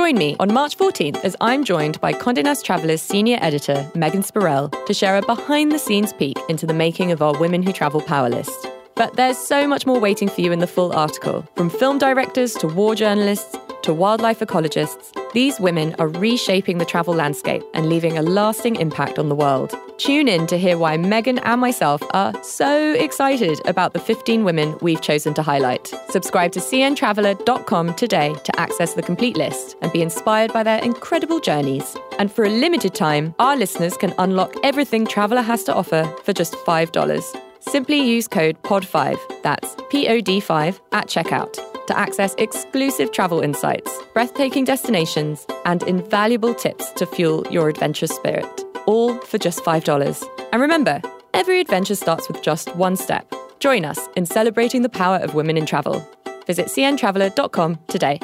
Join me on March 14th as I'm joined by Condé Nast Traveler's senior editor, Megan Spurrell, to share a behind the scenes peek into the making of our Women Who Travel Power List. But there's so much more waiting for you in the full article. From film directors to war journalists to wildlife ecologists, these women are reshaping the travel landscape and leaving a lasting impact on the world. Tune in to hear why Megan and myself are so excited about the 15 women we've chosen to highlight. Subscribe to cntraveler.com today to access the complete list and be inspired by their incredible journeys. And for a limited time, our listeners can unlock everything Traveler has to offer for just $5. Simply use code POD5, that's P O D 5, at checkout to access exclusive travel insights, breathtaking destinations, and invaluable tips to fuel your adventurous spirit. All for just $5. And remember, every adventure starts with just one step. Join us in celebrating the power of women in travel. Visit cntraveler.com today.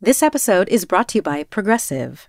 This episode is brought to you by Progressive.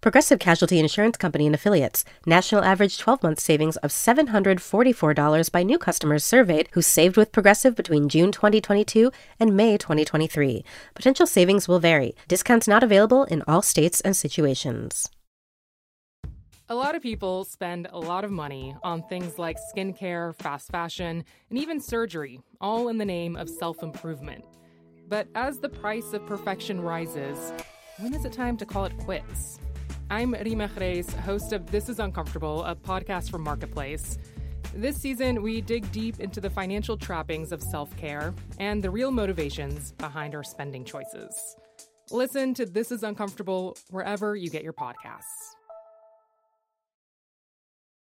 Progressive Casualty Insurance Company and affiliates. National average 12 month savings of $744 by new customers surveyed who saved with Progressive between June 2022 and May 2023. Potential savings will vary. Discounts not available in all states and situations. A lot of people spend a lot of money on things like skincare, fast fashion, and even surgery, all in the name of self improvement. But as the price of perfection rises, when is it time to call it quits? I'm Rima Khrais, host of This is Uncomfortable, a podcast from Marketplace. This season, we dig deep into the financial trappings of self care and the real motivations behind our spending choices. Listen to This is Uncomfortable wherever you get your podcasts.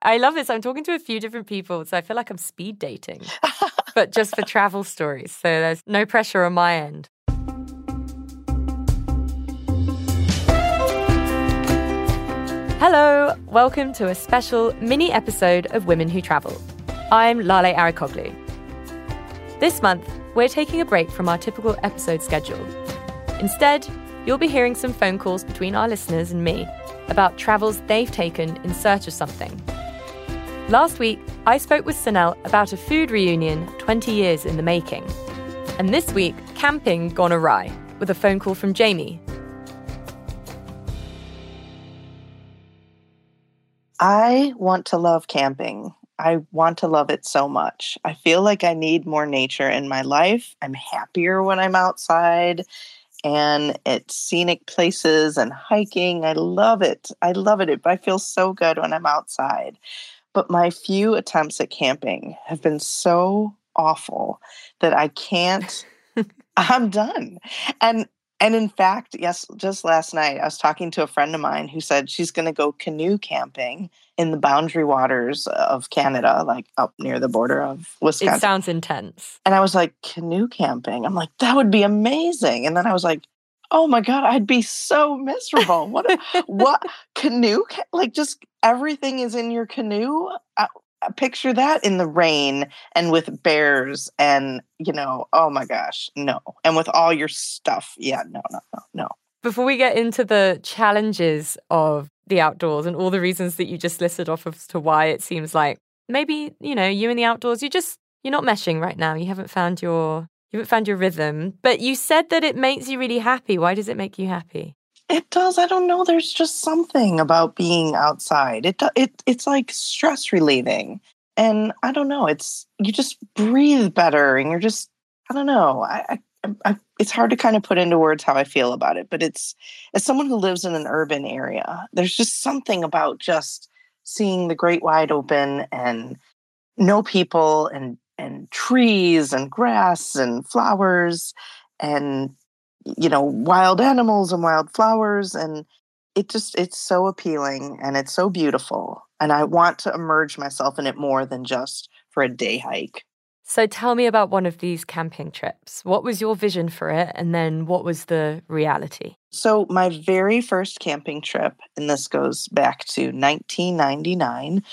I love this. I'm talking to a few different people, so I feel like I'm speed dating, but just for travel stories. So there's no pressure on my end. Hello, welcome to a special mini episode of Women Who Travel. I'm Lale Arikoglu. This month, we're taking a break from our typical episode schedule. Instead, you'll be hearing some phone calls between our listeners and me about travels they've taken in search of something. Last week, I spoke with Sanel about a food reunion 20 years in the making. And this week, camping gone awry with a phone call from Jamie, I want to love camping. I want to love it so much. I feel like I need more nature in my life. I'm happier when I'm outside and at scenic places and hiking. I love it. I love it. I feel so good when I'm outside. But my few attempts at camping have been so awful that I can't. I'm done. And and in fact, yes, just last night I was talking to a friend of mine who said she's going to go canoe camping in the boundary waters of Canada, like up near the border of Wisconsin. It sounds intense. And I was like, canoe camping. I'm like, that would be amazing. And then I was like, oh my god, I'd be so miserable. What what canoe like just everything is in your canoe? Uh, Uh, picture that in the rain and with bears and you know oh my gosh no and with all your stuff. Yeah no no no no. Before we get into the challenges of the outdoors and all the reasons that you just listed off as to why it seems like maybe you know you in the outdoors you just you're not meshing right now you haven't found your you haven't found your rhythm but you said that it makes you really happy. Why does it make you happy it does. I don't know. There's just something about being outside. It it it's like stress relieving, and I don't know. It's you just breathe better, and you're just I don't know. I, I, I it's hard to kind of put into words how I feel about it, but it's as someone who lives in an urban area, there's just something about just seeing the great wide open and no people and and trees and grass and flowers and you know wild animals and wild flowers and it just it's so appealing and it's so beautiful and i want to immerse myself in it more than just for a day hike so tell me about one of these camping trips what was your vision for it and then what was the reality so my very first camping trip and this goes back to 1999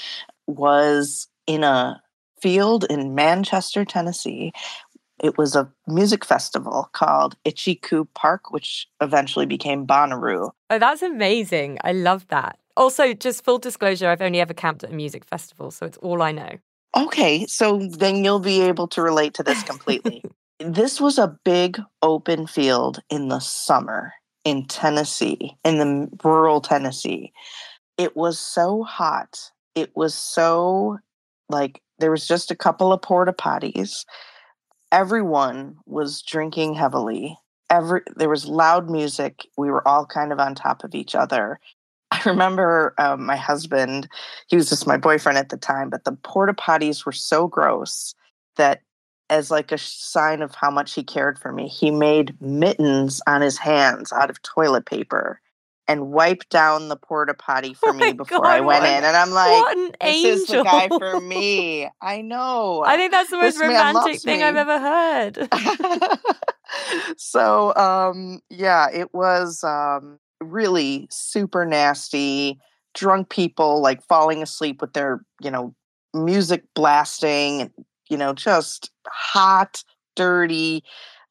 was in a field in Manchester, Tennessee. It was a music festival called Itchy Park, which eventually became Bonnaroo. Oh, that's amazing. I love that. Also, just full disclosure, I've only ever camped at a music festival, so it's all I know. Okay, so then you'll be able to relate to this completely. this was a big open field in the summer in Tennessee, in the rural Tennessee. It was so hot. It was so like there was just a couple of porta potties. Everyone was drinking heavily. Every there was loud music. We were all kind of on top of each other. I remember um, my husband, he was just my boyfriend at the time, but the porta potties were so gross that as like a sign of how much he cared for me, he made mittens on his hands out of toilet paper and wipe down the porta potty for oh me before God, I went in. And I'm like, this angel. is the guy for me. I know. I think that's the most this romantic thing me. I've ever heard. so um yeah, it was um really super nasty, drunk people like falling asleep with their, you know, music blasting, you know, just hot, dirty.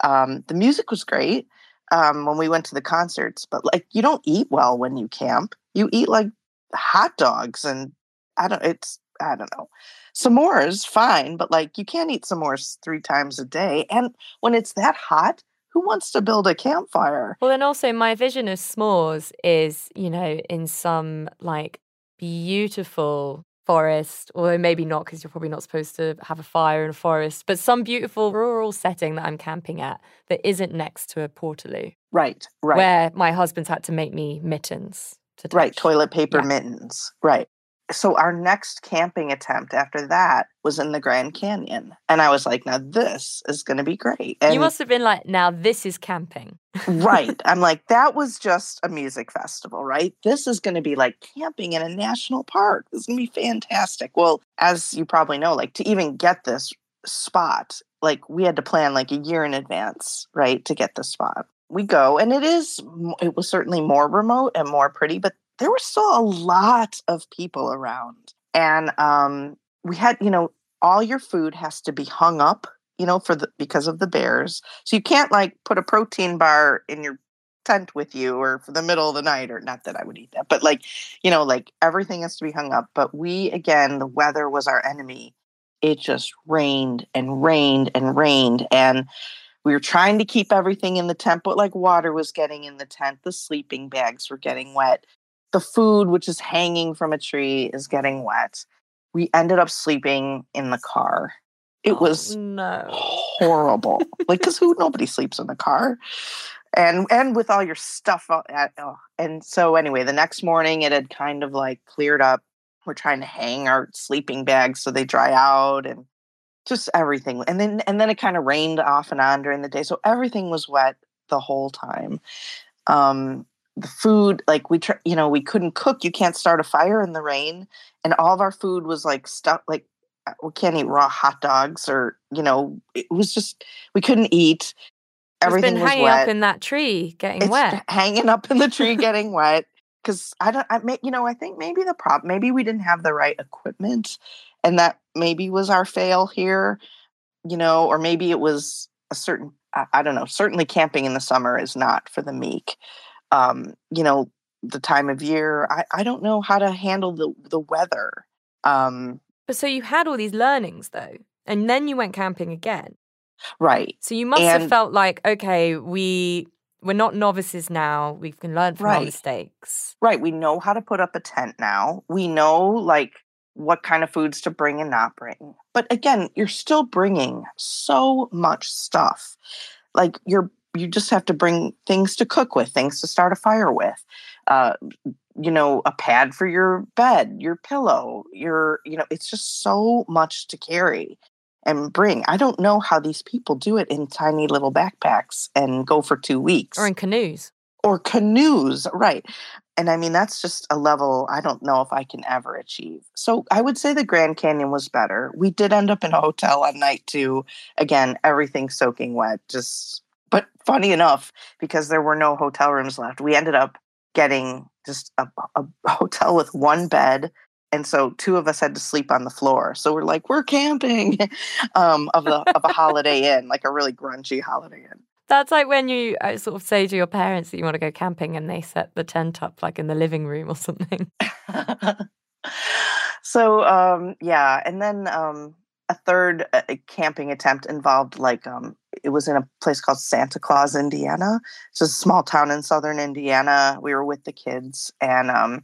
Um, the music was great um, when we went to the concerts, but like you don't eat well when you camp. You eat like hot dogs and I don't, it's, I don't know. S'mores, fine, but like you can't eat s'mores three times a day. And when it's that hot, who wants to build a campfire? Well, and also my vision of s'mores is, you know, in some like beautiful forest, although maybe not because you're probably not supposed to have a fire in a forest, but some beautiful rural setting that I'm camping at that isn't next to a portaloo. Right, right. Where my husband's had to make me mittens. To right, toilet paper yeah. mittens. Right so our next camping attempt after that was in the Grand Canyon. And I was like, now this is going to be great. And you must have been like, now this is camping. right. I'm like, that was just a music festival, right? This is going to be like camping in a national park. This is going to be fantastic. Well, as you probably know, like to even get this spot, like we had to plan like a year in advance, right? To get the spot. We go, and it is, it was certainly more remote and more pretty, but there were still a lot of people around. And um, we had, you know, all your food has to be hung up, you know, for the because of the bears. So you can't like put a protein bar in your tent with you or for the middle of the night or not that I would eat that, but like, you know, like everything has to be hung up. But we again, the weather was our enemy. It just rained and rained and rained and we were trying to keep everything in the tent, but like water was getting in the tent, the sleeping bags were getting wet the food, which is hanging from a tree, is getting wet. We ended up sleeping in the car. It oh, was no. horrible. like, because who? Nobody sleeps in the car, and and with all your stuff. At, oh. And so anyway, the next morning it had kind of like cleared up. We're trying to hang our sleeping bags so they dry out, and just everything. And then and then it kind of rained off and on during the day, so everything was wet the whole time. Um, the food like we tr- you know we couldn't cook you can't start a fire in the rain and all of our food was like stuck like uh, we can't eat raw hot dogs or you know it was just we couldn't eat everything been hanging up in that tree getting it's wet. hanging up in the tree getting wet because i don't i may you know i think maybe the problem maybe we didn't have the right equipment and that maybe was our fail here you know or maybe it was a certain I, I don't know certainly camping in the summer is not for the meek um, you know, the time of year. I, I don't know how to handle the the weather. Um, but so you had all these learnings though, and then you went camping again. Right. So you must and, have felt like, okay, we we're not novices now. We can learn from right. our mistakes. Right. We know how to put up a tent now. We know like what kind of foods to bring and not bring. But again, you're still bringing so much stuff. Like you're you just have to bring things to cook with, things to start a fire with. Uh, you know, a pad for your bed, your pillow, your, you know, it's just so much to carry and bring. I don't know how these people do it in tiny little backpacks and go for two weeks. Or in canoes. Or canoes, right. And I mean, that's just a level I don't know if I can ever achieve. So I would say the Grand Canyon was better. We did end up in a hotel on night two. Again, everything soaking wet, just but funny enough, because there were no hotel rooms left, we ended up getting just a, a hotel with one bed and so two of us had to sleep on the floor. So we're like, we're camping um, of the of a Holiday Inn, like a really grungy Holiday Inn. That's like when you uh, sort of say to your parents that you want to go camping and they set the tent up like in the living room or something. so um, yeah, and then um, a third uh, camping attempt involved like um, it was in a place called Santa Claus, Indiana. It's a small town in southern Indiana. We were with the kids, and um,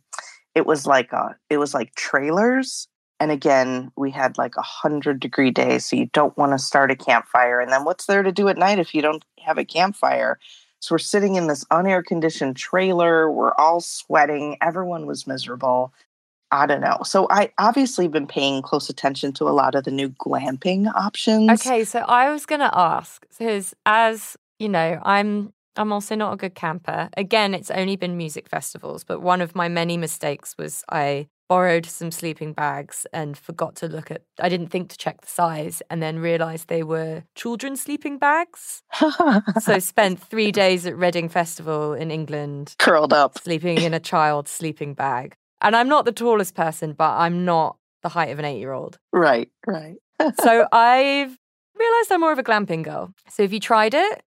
it was like uh, it was like trailers. And again, we had like a hundred degree day, so you don't want to start a campfire. And then what's there to do at night if you don't have a campfire? So we're sitting in this unair conditioned trailer. We're all sweating. Everyone was miserable. I don't know. So I obviously been paying close attention to a lot of the new glamping options. Okay, so I was going to ask because as you know, I'm I'm also not a good camper. Again, it's only been music festivals, but one of my many mistakes was I borrowed some sleeping bags and forgot to look at I didn't think to check the size and then realized they were children's sleeping bags. so spent 3 days at Reading Festival in England curled up sleeping in a child's sleeping bag. And I'm not the tallest person, but I'm not the height of an 8-year-old. Right, right. so I've realized I'm more of a glamping girl. So have you tried it?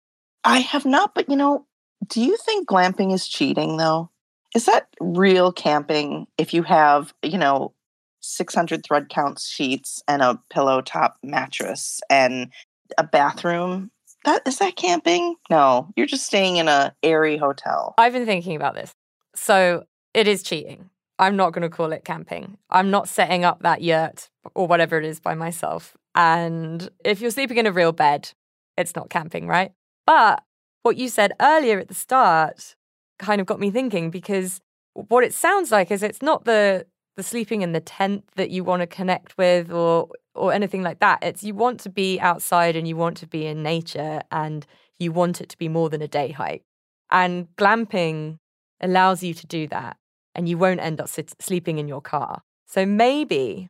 I have not, but you know, do you think glamping is cheating though? Is that real camping if you have, you know, 600 thread count sheets and a pillow top mattress and a bathroom? That is that camping? No, you're just staying in a airy hotel. I've been thinking about this. So, it is cheating. I'm not going to call it camping. I'm not setting up that yurt or whatever it is by myself. And if you're sleeping in a real bed, it's not camping, right? But what you said earlier at the start kind of got me thinking because what it sounds like is it's not the the sleeping in the tent that you want to connect with or or anything like that. It's you want to be outside and you want to be in nature and you want it to be more than a day hike. And glamping allows you to do that and you won't end up sit- sleeping in your car. So maybe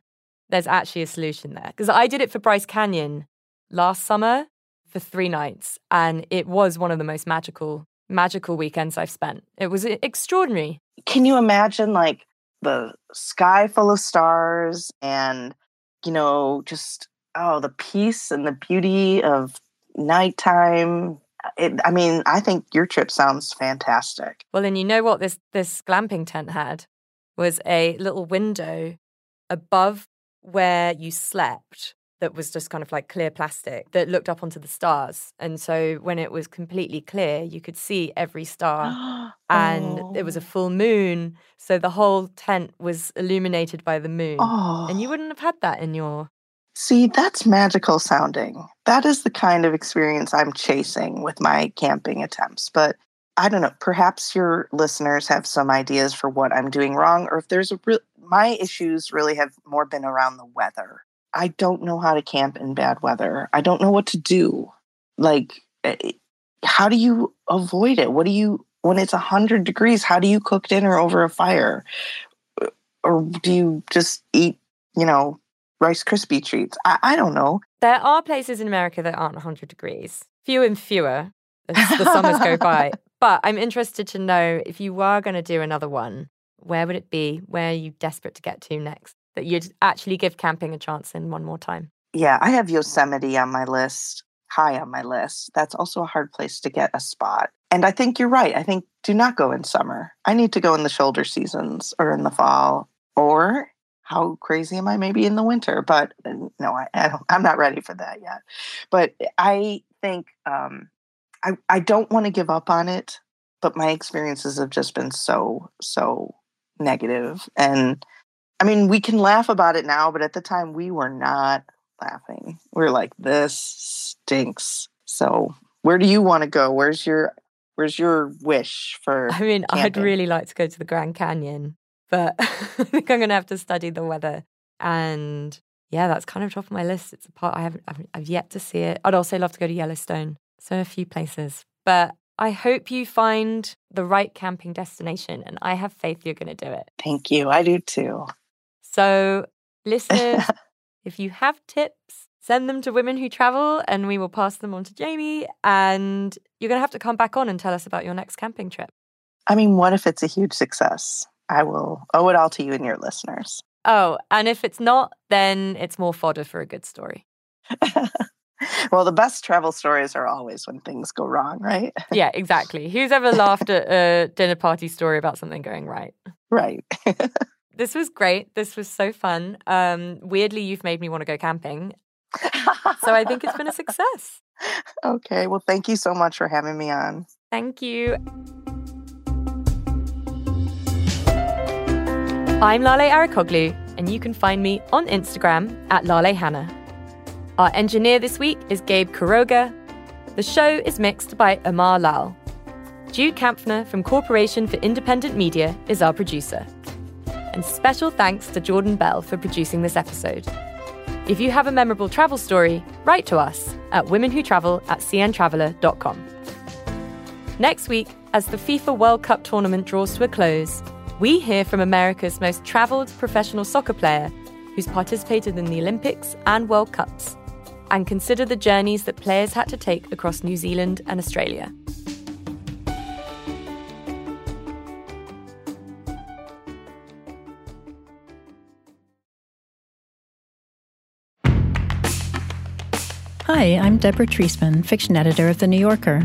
there's actually a solution there because I did it for Bryce Canyon last summer for three nights, and it was one of the most magical magical weekends I've spent. It was extraordinary. Can you imagine like the sky full of stars and you know just oh the peace and the beauty of nighttime it, I mean, I think your trip sounds fantastic. Well, and you know what this this glamping tent had was a little window above where you slept that was just kind of like clear plastic that looked up onto the stars. And so when it was completely clear, you could see every star and oh. it was a oh. full moon. So the whole tent was illuminated by the moon. Oh. And you oh. wouldn't have had that in your. See, that's magical sounding. That is the kind of experience I'm chasing with my camping attempts. But I don't know, perhaps your listeners have some ideas for what I'm doing wrong, or if there's a real, my issues really have more been around the weather I don't know how to camp in bad weather. I don't know what to do. Like, eh, how do you avoid it? What do you, when it's 100 degrees, how do you cook dinner over a fire? Or do you just eat, you know, Rice Krispie treats? I, I don't know. There are places in America that aren't 100 degrees, few and fewer as the summers go by. But I'm interested to know if you were going to do another one, where would it be? Where are you desperate to get to next? that you'd actually give camping a chance in one more time? Yeah, I have Yosemite on my list, high on my list. That's also a hard place to get a spot. And I think you're right. I think do not go in summer. I need to go in the shoulder seasons or in the fall or how crazy am I? Maybe in the winter, but uh, no, I, I am not ready for that yet. But I think um, I I don't want to give up on it, but my experiences have just been so so negative. and I mean, we can laugh about it now, but at the time we were not laughing. We are like, this stinks. So where do you want to go? Where's your where's your wish for I mean, camping? I'd really like to go to the Grand Canyon, but I think I'm gonna have to study the weather. And yeah, that's kind of top of my list. It's a part I haven't I've, I've yet to see it. I'd also love to go to Yellowstone. So a few places. But I hope you find the right camping destination and I have faith you're going to do it. Thank you. I do too. So, listeners, if you have tips, send them to Women Who Travel and we will pass them on to Jamie. And you're going to have to come back on and tell us about your next camping trip. I mean, what if it's a huge success? I will owe it all to you and your listeners. Oh, and if it's not, then it's more fodder for a good story. well, the best travel stories are always when things go wrong, right? yeah, exactly. Who's ever laughed at a dinner party story about something going right? Right. this was great. This was so fun. Um, weirdly, you've made me want to go camping. so I think it's been a success. Okay. Well, thank you so much for having me on. Thank you. I'm Lale Arikoglu, and you can find me on Instagram at Lale Hannah. Our engineer this week is Gabe Kuroga. The show is mixed by Amar Lal. Jude Kampfner from Corporation for Independent Media is our producer. And special thanks to Jordan Bell for producing this episode. If you have a memorable travel story, write to us at womenwhotravel at cntraveler.com. Next week, as the FIFA World Cup tournament draws to a close, we hear from America's most travelled professional soccer player who's participated in the Olympics and World Cups, and consider the journeys that players had to take across New Zealand and Australia. Hi, I'm Deborah Treisman, fiction editor of The New Yorker.